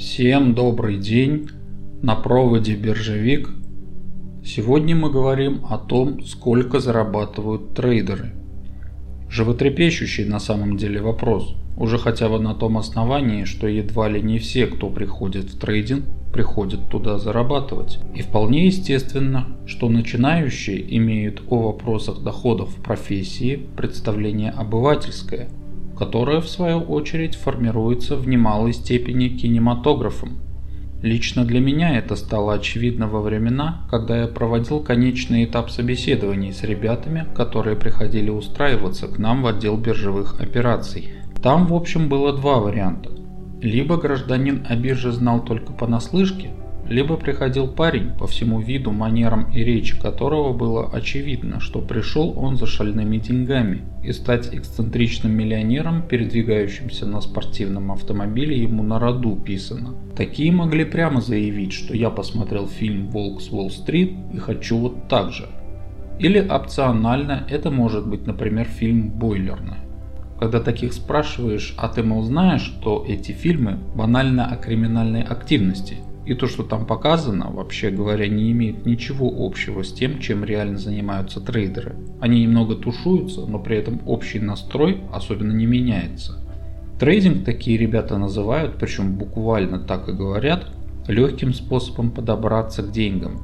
Всем добрый день, на проводе Биржевик. Сегодня мы говорим о том, сколько зарабатывают трейдеры. Животрепещущий на самом деле вопрос, уже хотя бы на том основании, что едва ли не все, кто приходит в трейдинг, приходят туда зарабатывать. И вполне естественно, что начинающие имеют о вопросах доходов в профессии представление обывательское – которая в свою очередь формируется в немалой степени кинематографом. Лично для меня это стало очевидно во времена, когда я проводил конечный этап собеседований с ребятами, которые приходили устраиваться к нам в отдел биржевых операций. Там в общем было два варианта. Либо гражданин о бирже знал только понаслышке, либо приходил парень, по всему виду, манерам и речи которого было очевидно, что пришел он за шальными деньгами, и стать эксцентричным миллионером, передвигающимся на спортивном автомобиле, ему на роду писано. Такие могли прямо заявить, что я посмотрел фильм «Волк с Уолл-стрит» и хочу вот так же. Или опционально это может быть, например, фильм «Бойлерная». Когда таких спрашиваешь, а ты, мол, знаешь, что эти фильмы банально о криминальной активности – и то, что там показано, вообще говоря, не имеет ничего общего с тем, чем реально занимаются трейдеры. Они немного тушуются, но при этом общий настрой особенно не меняется. Трейдинг такие ребята называют, причем буквально так и говорят, легким способом подобраться к деньгам.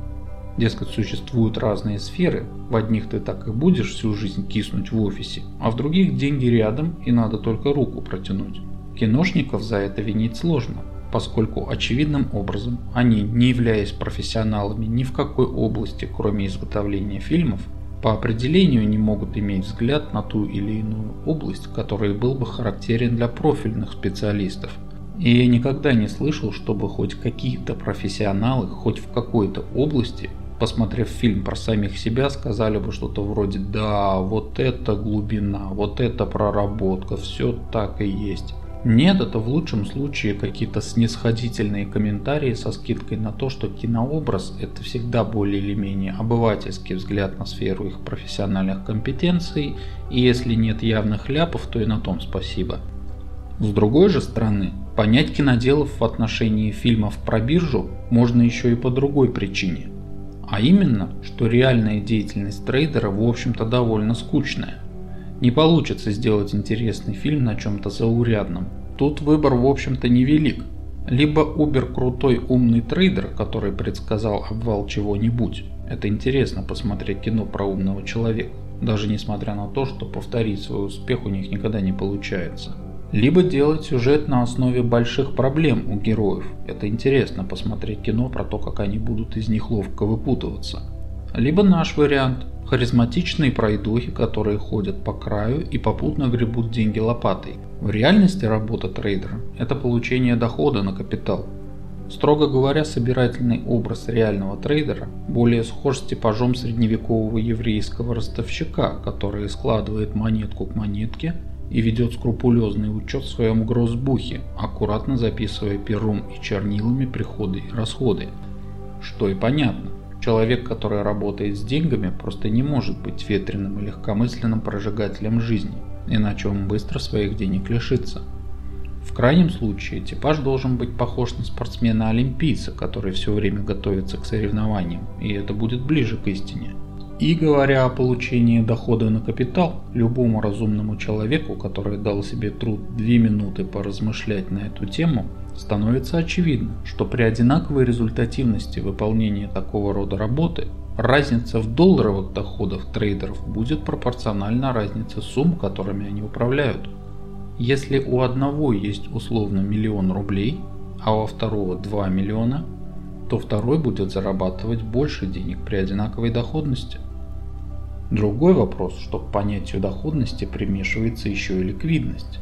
Дескать, существуют разные сферы, в одних ты так и будешь всю жизнь киснуть в офисе, а в других деньги рядом и надо только руку протянуть. Киношников за это винить сложно, поскольку очевидным образом они, не являясь профессионалами ни в какой области, кроме изготовления фильмов, по определению не могут иметь взгляд на ту или иную область, который был бы характерен для профильных специалистов. И я никогда не слышал, чтобы хоть какие-то профессионалы, хоть в какой-то области, посмотрев фильм про самих себя, сказали бы что-то вроде «Да, вот это глубина, вот это проработка, все так и есть». Нет, это в лучшем случае какие-то снисходительные комментарии со скидкой на то, что кинообраз – это всегда более или менее обывательский взгляд на сферу их профессиональных компетенций, и если нет явных ляпов, то и на том спасибо. С другой же стороны, понять киноделов в отношении фильмов про биржу можно еще и по другой причине. А именно, что реальная деятельность трейдера в общем-то довольно скучная. Не получится сделать интересный фильм на чем-то заурядном. Тут выбор в общем-то невелик. Либо Убер крутой умный трейдер, который предсказал обвал чего-нибудь. Это интересно посмотреть кино про умного человека, даже несмотря на то, что повторить свой успех у них никогда не получается. Либо делать сюжет на основе больших проблем у героев. Это интересно посмотреть кино про то, как они будут из них ловко выпутываться. Либо наш вариант – Харизматичные пройдохи, которые ходят по краю и попутно гребут деньги лопатой. В реальности работа трейдера – это получение дохода на капитал. Строго говоря, собирательный образ реального трейдера более схож с типажом средневекового еврейского ростовщика, который складывает монетку к монетке и ведет скрупулезный учет в своем гроссбухе, аккуратно записывая пером и чернилами приходы и расходы. Что и понятно. Человек, который работает с деньгами, просто не может быть ветреным и легкомысленным прожигателем жизни, иначе он быстро своих денег лишится. В крайнем случае, типаж должен быть похож на спортсмена-олимпийца, который все время готовится к соревнованиям, и это будет ближе к истине. И говоря о получении дохода на капитал, любому разумному человеку, который дал себе труд 2 минуты поразмышлять на эту тему, становится очевидно, что при одинаковой результативности выполнения такого рода работы разница в долларовых доходах трейдеров будет пропорциональна разнице сумм, которыми они управляют. Если у одного есть условно миллион рублей, а у второго 2 миллиона, то второй будет зарабатывать больше денег при одинаковой доходности. Другой вопрос, что к понятию доходности примешивается еще и ликвидность.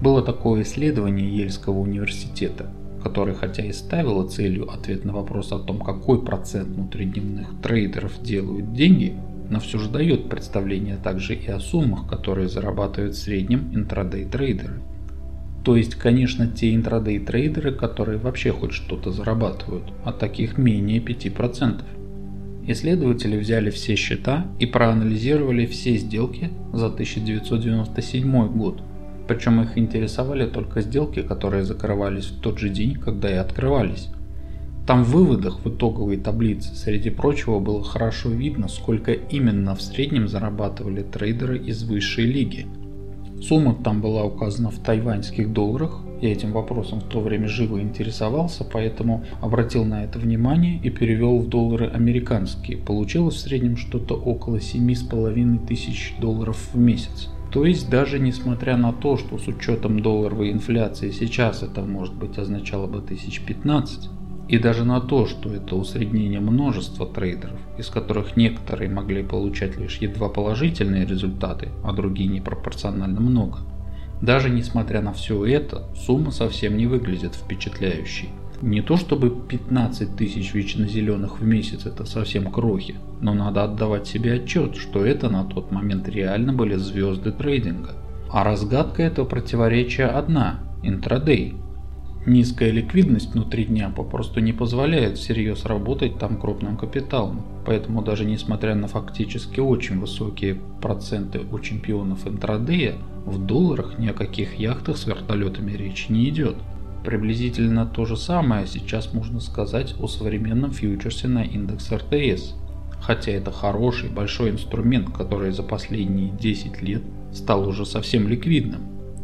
Было такое исследование Ельского университета, которое хотя и ставило целью ответ на вопрос о том, какой процент внутридневных трейдеров делают деньги, но все же дает представление также и о суммах, которые зарабатывают в среднем интрадей трейдеры. То есть, конечно, те интрадей трейдеры, которые вообще хоть что-то зарабатывают, а таких менее 5%. Исследователи взяли все счета и проанализировали все сделки за 1997 год Причем их интересовали только сделки, которые закрывались в тот же день, когда и открывались. Там в выводах в итоговой таблице, среди прочего, было хорошо видно, сколько именно в среднем зарабатывали трейдеры из высшей лиги. Сумма там была указана в тайваньских долларах, я этим вопросом в то время живо интересовался, поэтому обратил на это внимание и перевел в доллары американские. Получилось в среднем что-то около 7,5 тысяч долларов в месяц. То есть даже несмотря на то, что с учетом долларовой инфляции сейчас это может быть означало бы 1015, и даже на то, что это усреднение множества трейдеров, из которых некоторые могли получать лишь едва положительные результаты, а другие непропорционально много. Даже несмотря на все это, сумма совсем не выглядит впечатляющей. Не то чтобы 15 тысяч вечно зеленых в месяц это совсем крохи, но надо отдавать себе отчет, что это на тот момент реально были звезды трейдинга. А разгадка этого противоречия одна – интрадей. Низкая ликвидность внутри дня попросту не позволяет всерьез работать там крупным капиталом, поэтому даже несмотря на фактически очень высокие проценты у чемпионов интрадея, в долларах ни о каких яхтах с вертолетами речи не идет. Приблизительно то же самое сейчас можно сказать о современном фьючерсе на индекс РТС. Хотя это хороший большой инструмент, который за последние 10 лет стал уже совсем ликвидным.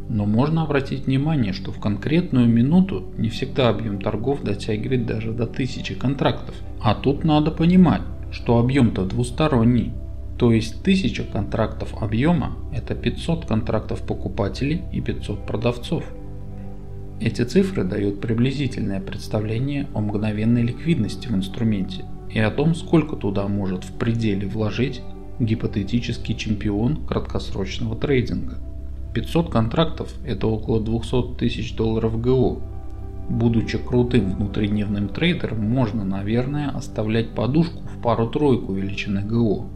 Но можно обратить внимание, что в конкретную минуту не всегда объем торгов дотягивает даже до 1000 контрактов. А тут надо понимать, что объем-то двусторонний. То есть 1000 контрактов объема – это 500 контрактов покупателей и 500 продавцов. Эти цифры дают приблизительное представление о мгновенной ликвидности в инструменте и о том, сколько туда может в пределе вложить гипотетический чемпион краткосрочного трейдинга. 500 контрактов – это около 200 тысяч долларов ГО. Будучи крутым внутридневным трейдером, можно, наверное, оставлять подушку в пару-тройку величины ГО.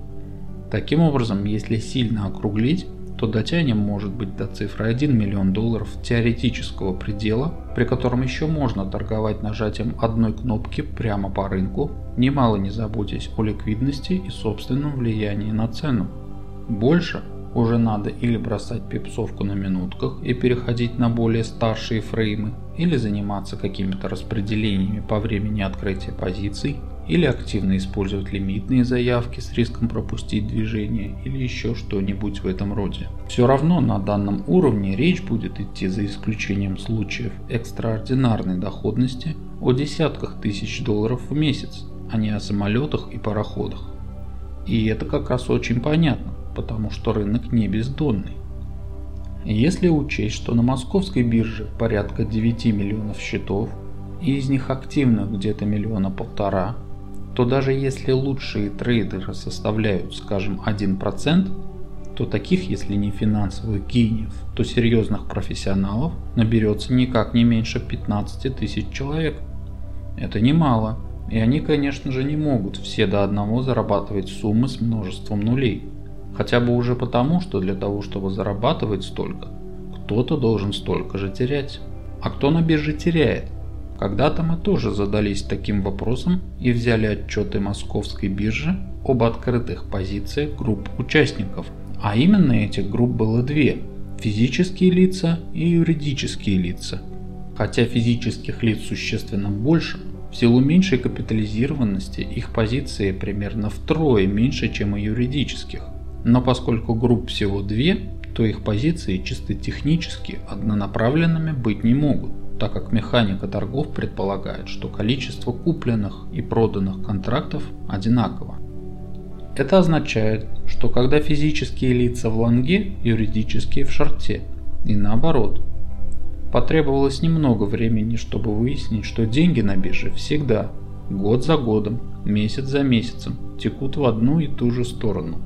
Таким образом, если сильно округлить, то дотянем может быть до цифры 1 миллион долларов теоретического предела, при котором еще можно торговать нажатием одной кнопки прямо по рынку, немало не заботясь о ликвидности и собственном влиянии на цену. Больше уже надо или бросать пипсовку на минутках и переходить на более старшие фреймы, или заниматься какими-то распределениями по времени открытия позиций, или активно использовать лимитные заявки с риском пропустить движение или еще что-нибудь в этом роде. Все равно на данном уровне речь будет идти за исключением случаев экстраординарной доходности о десятках тысяч долларов в месяц, а не о самолетах и пароходах. И это как раз очень понятно, потому что рынок не бездонный. Если учесть, что на московской бирже порядка 9 миллионов счетов, и из них активных где-то миллиона полтора, то даже если лучшие трейдеры составляют, скажем, 1%, то таких, если не финансовых гениев, то серьезных профессионалов наберется никак не меньше 15 тысяч человек. Это немало, и они, конечно же, не могут все до одного зарабатывать суммы с множеством нулей. Хотя бы уже потому, что для того, чтобы зарабатывать столько, кто-то должен столько же терять. А кто на бирже теряет? Когда-то мы тоже задались таким вопросом и взяли отчеты московской биржи об открытых позициях групп участников. А именно этих групп было две – физические лица и юридические лица. Хотя физических лиц существенно больше, в силу меньшей капитализированности их позиции примерно втрое меньше, чем у юридических. Но поскольку групп всего две, то их позиции чисто технически однонаправленными быть не могут так как механика торгов предполагает, что количество купленных и проданных контрактов одинаково. Это означает, что когда физические лица в лонге, юридические в шорте, и наоборот. Потребовалось немного времени, чтобы выяснить, что деньги на бирже всегда, год за годом, месяц за месяцем, текут в одну и ту же сторону,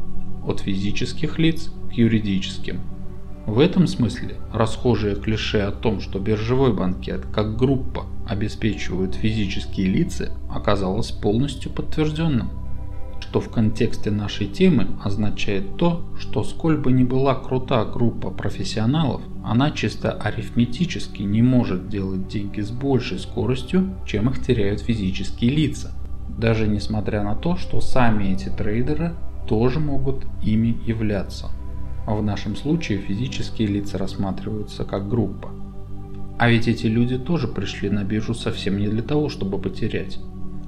от физических лиц к юридическим. В этом смысле расхожее клише о том, что биржевой банкет как группа обеспечивают физические лица, оказалось полностью подтвержденным. Что в контексте нашей темы означает то, что сколь бы ни была крута группа профессионалов, она чисто арифметически не может делать деньги с большей скоростью, чем их теряют физические лица. Даже несмотря на то, что сами эти трейдеры тоже могут ими являться. А в нашем случае физические лица рассматриваются как группа. А ведь эти люди тоже пришли на биржу совсем не для того, чтобы потерять.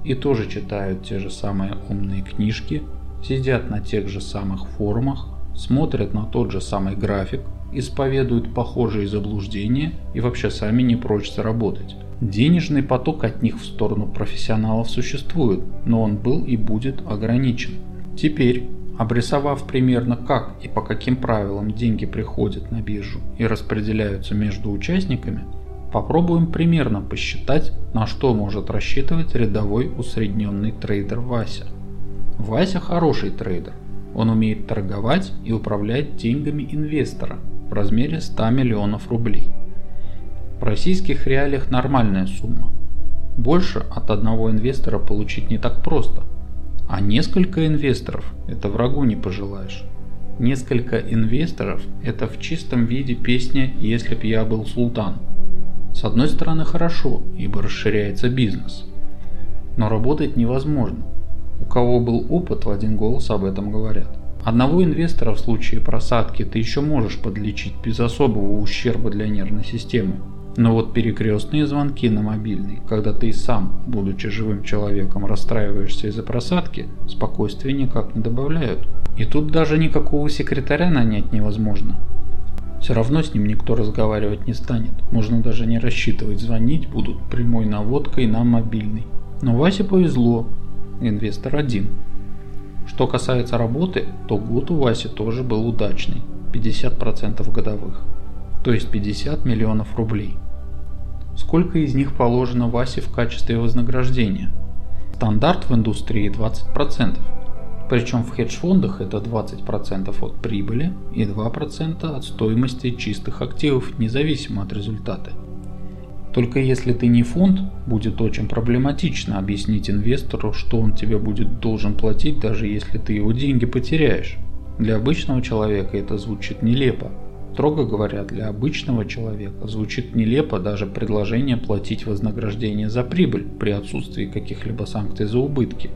И тоже читают те же самые умные книжки, сидят на тех же самых форумах, смотрят на тот же самый график, исповедуют похожие заблуждения и вообще сами не прочь заработать. Денежный поток от них в сторону профессионалов существует, но он был и будет ограничен. Теперь, обрисовав примерно как и по каким правилам деньги приходят на биржу и распределяются между участниками, попробуем примерно посчитать, на что может рассчитывать рядовой усредненный трейдер Вася. Вася хороший трейдер. Он умеет торговать и управлять деньгами инвестора в размере 100 миллионов рублей. В российских реалиях нормальная сумма. Больше от одного инвестора получить не так просто. А несколько инвесторов – это врагу не пожелаешь. Несколько инвесторов – это в чистом виде песня «Если б я был султан». С одной стороны хорошо, ибо расширяется бизнес. Но работать невозможно. У кого был опыт, в один голос об этом говорят. Одного инвестора в случае просадки ты еще можешь подлечить без особого ущерба для нервной системы. Но вот перекрестные звонки на мобильный, когда ты и сам, будучи живым человеком, расстраиваешься из-за просадки, спокойствия никак не добавляют. И тут даже никакого секретаря нанять невозможно. Все равно с ним никто разговаривать не станет. Можно даже не рассчитывать, звонить будут прямой наводкой на мобильный. Но Васе повезло. Инвестор один. Что касается работы, то год у Васи тоже был удачный. 50% годовых то есть 50 миллионов рублей. Сколько из них положено Васе в качестве вознаграждения? Стандарт в индустрии 20%, причем в хедж-фондах это 20% от прибыли и 2% от стоимости чистых активов, независимо от результата. Только если ты не фонд, будет очень проблематично объяснить инвестору, что он тебе будет должен платить, даже если ты его деньги потеряешь. Для обычного человека это звучит нелепо, Строго говоря, для обычного человека звучит нелепо даже предложение платить вознаграждение за прибыль при отсутствии каких-либо санкций за убытки.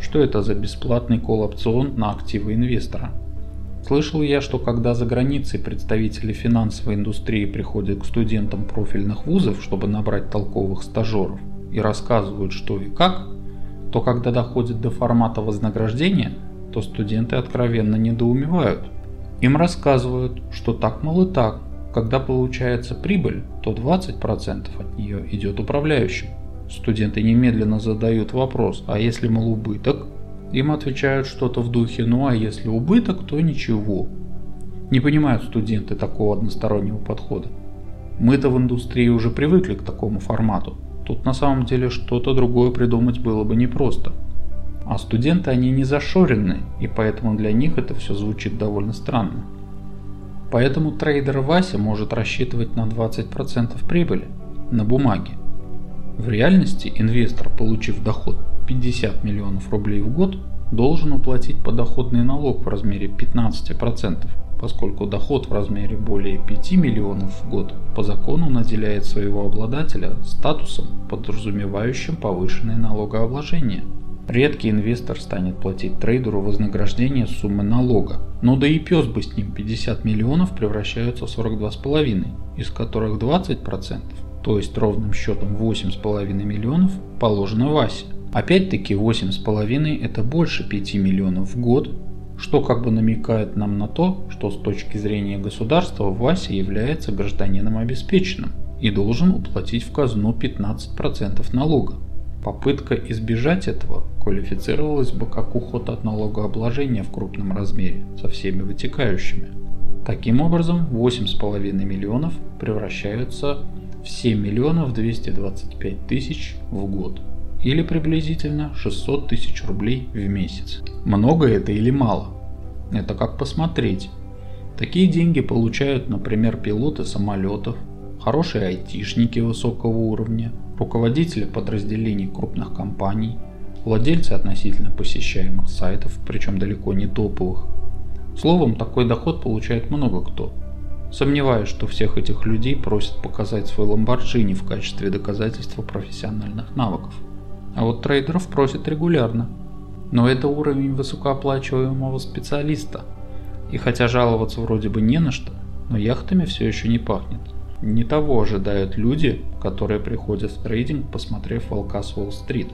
Что это за бесплатный колл-опцион на активы инвестора? Слышал я, что когда за границей представители финансовой индустрии приходят к студентам профильных вузов, чтобы набрать толковых стажеров, и рассказывают что и как, то когда доходит до формата вознаграждения, то студенты откровенно недоумевают. Им рассказывают, что так мол и так, когда получается прибыль, то 20% от нее идет управляющим. Студенты немедленно задают вопрос, а если мол убыток? Им отвечают что-то в духе, ну а если убыток, то ничего. Не понимают студенты такого одностороннего подхода. Мы-то в индустрии уже привыкли к такому формату. Тут на самом деле что-то другое придумать было бы непросто. А студенты они не зашорены, и поэтому для них это все звучит довольно странно. Поэтому трейдер Вася может рассчитывать на 20% прибыли на бумаге. В реальности инвестор, получив доход 50 миллионов рублей в год, должен уплатить подоходный налог в размере 15%, поскольку доход в размере более 5 миллионов в год по закону наделяет своего обладателя статусом, подразумевающим повышенное налогообложение – Редкий инвестор станет платить трейдеру вознаграждение суммы налога. Но да и пес бы с ним 50 миллионов превращаются в 42,5, из которых 20%, то есть ровным счетом 8,5 миллионов, положено Васе. Опять-таки 8,5 это больше 5 миллионов в год, что как бы намекает нам на то, что с точки зрения государства Вася является гражданином обеспеченным и должен уплатить в казну 15% налога. Попытка избежать этого квалифицировалась бы как уход от налогообложения в крупном размере со всеми вытекающими. Таким образом, 8,5 миллионов превращаются в 7 миллионов 225 тысяч в год или приблизительно 600 тысяч рублей в месяц. Много это или мало? Это как посмотреть. Такие деньги получают, например, пилоты самолетов, хорошие айтишники высокого уровня, руководители подразделений крупных компаний, владельцы относительно посещаемых сайтов, причем далеко не топовых. Словом, такой доход получает много кто. Сомневаюсь, что всех этих людей просят показать свой ламборджини в качестве доказательства профессиональных навыков. А вот трейдеров просят регулярно. Но это уровень высокооплачиваемого специалиста. И хотя жаловаться вроде бы не на что, но яхтами все еще не пахнет. Не того ожидают люди, которые приходят в трейдинг, посмотрев «Волка с Уолл-стрит».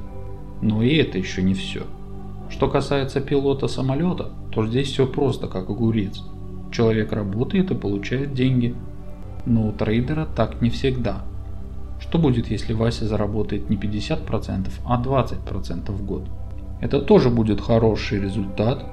Но и это еще не все. Что касается пилота самолета, то здесь все просто как огурец. Человек работает и получает деньги. Но у трейдера так не всегда. Что будет, если Вася заработает не 50%, а 20% в год? Это тоже будет хороший результат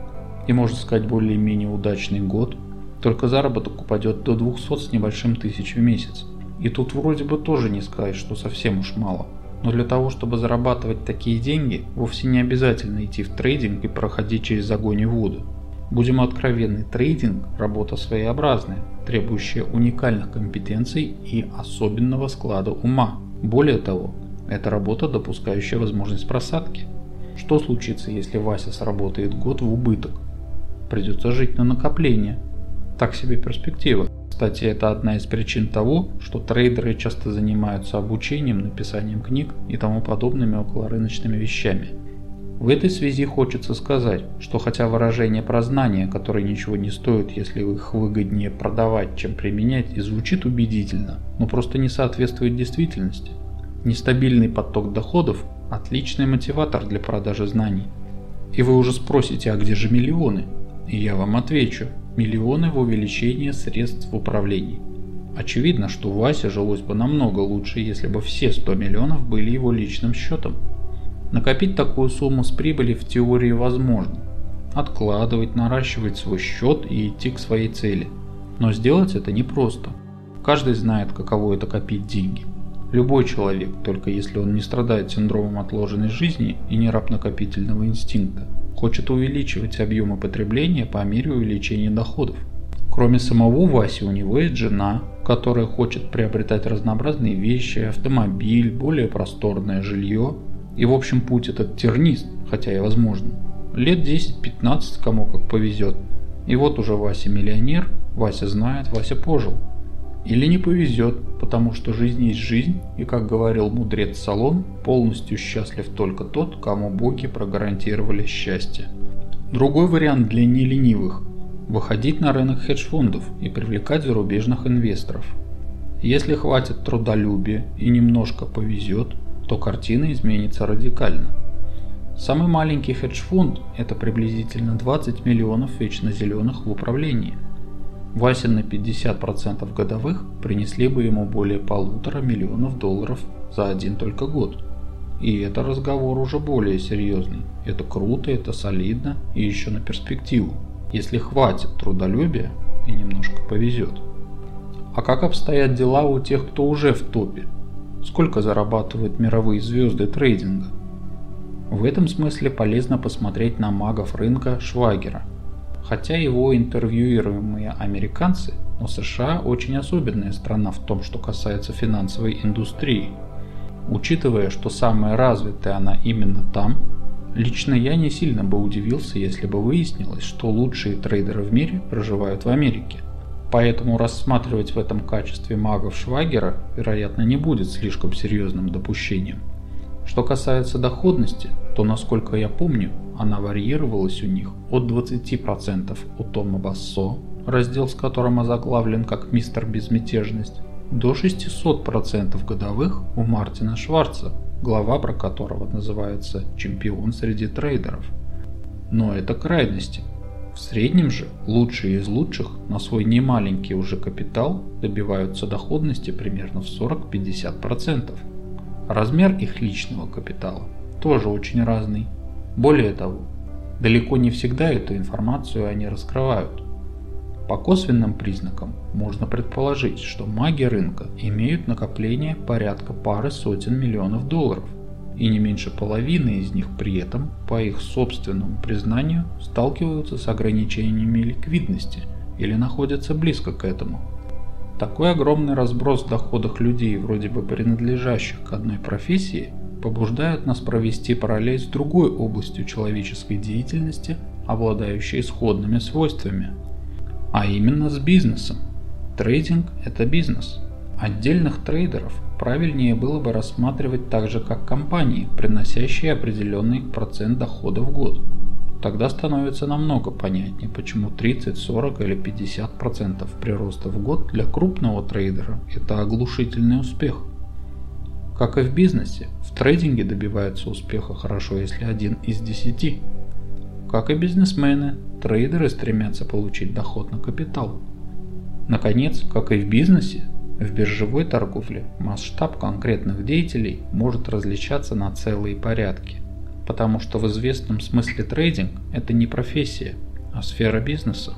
и, можно сказать, более-менее удачный год, только заработок упадет до 200 с небольшим тысяч в месяц. И тут вроде бы тоже не сказать, что совсем уж мало. Но для того, чтобы зарабатывать такие деньги, вовсе не обязательно идти в трейдинг и проходить через огонь и воду. Будем откровенны, трейдинг – работа своеобразная, требующая уникальных компетенций и особенного склада ума. Более того, это работа, допускающая возможность просадки. Что случится, если Вася сработает год в убыток? Придется жить на накопление. Так себе перспектива. Кстати, это одна из причин того, что трейдеры часто занимаются обучением, написанием книг и тому подобными околорыночными вещами. В этой связи хочется сказать, что хотя выражение про знания, которые ничего не стоят, если их выгоднее продавать, чем применять, и звучит убедительно, но просто не соответствует действительности. Нестабильный поток доходов – отличный мотиватор для продажи знаний. И вы уже спросите, а где же миллионы? Я вам отвечу – миллионы в увеличение средств в управлении. Очевидно, что Васе жилось бы намного лучше, если бы все 100 миллионов были его личным счетом. Накопить такую сумму с прибыли в теории возможно. Откладывать, наращивать свой счет и идти к своей цели. Но сделать это непросто. Каждый знает, каково это копить деньги. Любой человек, только если он не страдает синдромом отложенной жизни и не раб накопительного инстинкта, хочет увеличивать объемы потребления по мере увеличения доходов. Кроме самого Васи, у него есть жена, которая хочет приобретать разнообразные вещи, автомобиль, более просторное жилье и в общем путь этот тернист, хотя и возможно. Лет 10-15 кому как повезет. И вот уже Вася миллионер, Вася знает, Вася пожил. Или не повезет, потому что жизнь есть жизнь, и, как говорил мудрец Салон, полностью счастлив только тот, кому боги прогарантировали счастье. Другой вариант для неленивых – выходить на рынок хедж-фондов и привлекать зарубежных инвесторов. Если хватит трудолюбия и немножко повезет – то картина изменится радикально. Самый маленький хедж-фонд – это приблизительно 20 миллионов вечно зеленых в управлении. Вася на 50% годовых принесли бы ему более полутора миллионов долларов за один только год. И это разговор уже более серьезный. Это круто, это солидно и еще на перспективу. Если хватит трудолюбия и немножко повезет. А как обстоят дела у тех, кто уже в топе? сколько зарабатывают мировые звезды трейдинга. В этом смысле полезно посмотреть на магов рынка Швагера. Хотя его интервьюируемые американцы, но США очень особенная страна в том, что касается финансовой индустрии. Учитывая, что самая развитая она именно там, лично я не сильно бы удивился, если бы выяснилось, что лучшие трейдеры в мире проживают в Америке. Поэтому рассматривать в этом качестве магов Швагера, вероятно, не будет слишком серьезным допущением. Что касается доходности, то, насколько я помню, она варьировалась у них от 20% у Тома Бассо, раздел с которым озаглавлен как «Мистер Безмятежность», до 600% годовых у Мартина Шварца, глава про которого называется «Чемпион среди трейдеров». Но это крайности, в среднем же лучшие из лучших на свой немаленький уже капитал добиваются доходности примерно в 40-50%. Размер их личного капитала тоже очень разный. Более того, далеко не всегда эту информацию они раскрывают. По косвенным признакам можно предположить, что маги рынка имеют накопление порядка пары сотен миллионов долларов и не меньше половины из них при этом, по их собственному признанию, сталкиваются с ограничениями ликвидности или находятся близко к этому. Такой огромный разброс в доходах людей, вроде бы принадлежащих к одной профессии, побуждает нас провести параллель с другой областью человеческой деятельности, обладающей сходными свойствами, а именно с бизнесом. Трейдинг – это бизнес. Отдельных трейдеров правильнее было бы рассматривать так же, как компании, приносящие определенный процент дохода в год. Тогда становится намного понятнее, почему 30, 40 или 50% прироста в год для крупного трейдера – это оглушительный успех. Как и в бизнесе, в трейдинге добивается успеха хорошо, если один из десяти. Как и бизнесмены, трейдеры стремятся получить доход на капитал. Наконец, как и в бизнесе, в биржевой торговле масштаб конкретных деятелей может различаться на целые порядки потому что в известном смысле трейдинг – это не профессия, а сфера бизнеса.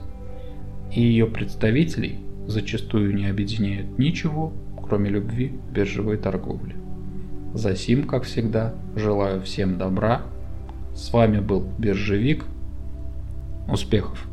И ее представителей зачастую не объединяет ничего, кроме любви к биржевой торговле. За сим, как всегда, желаю всем добра. С вами был Биржевик. Успехов!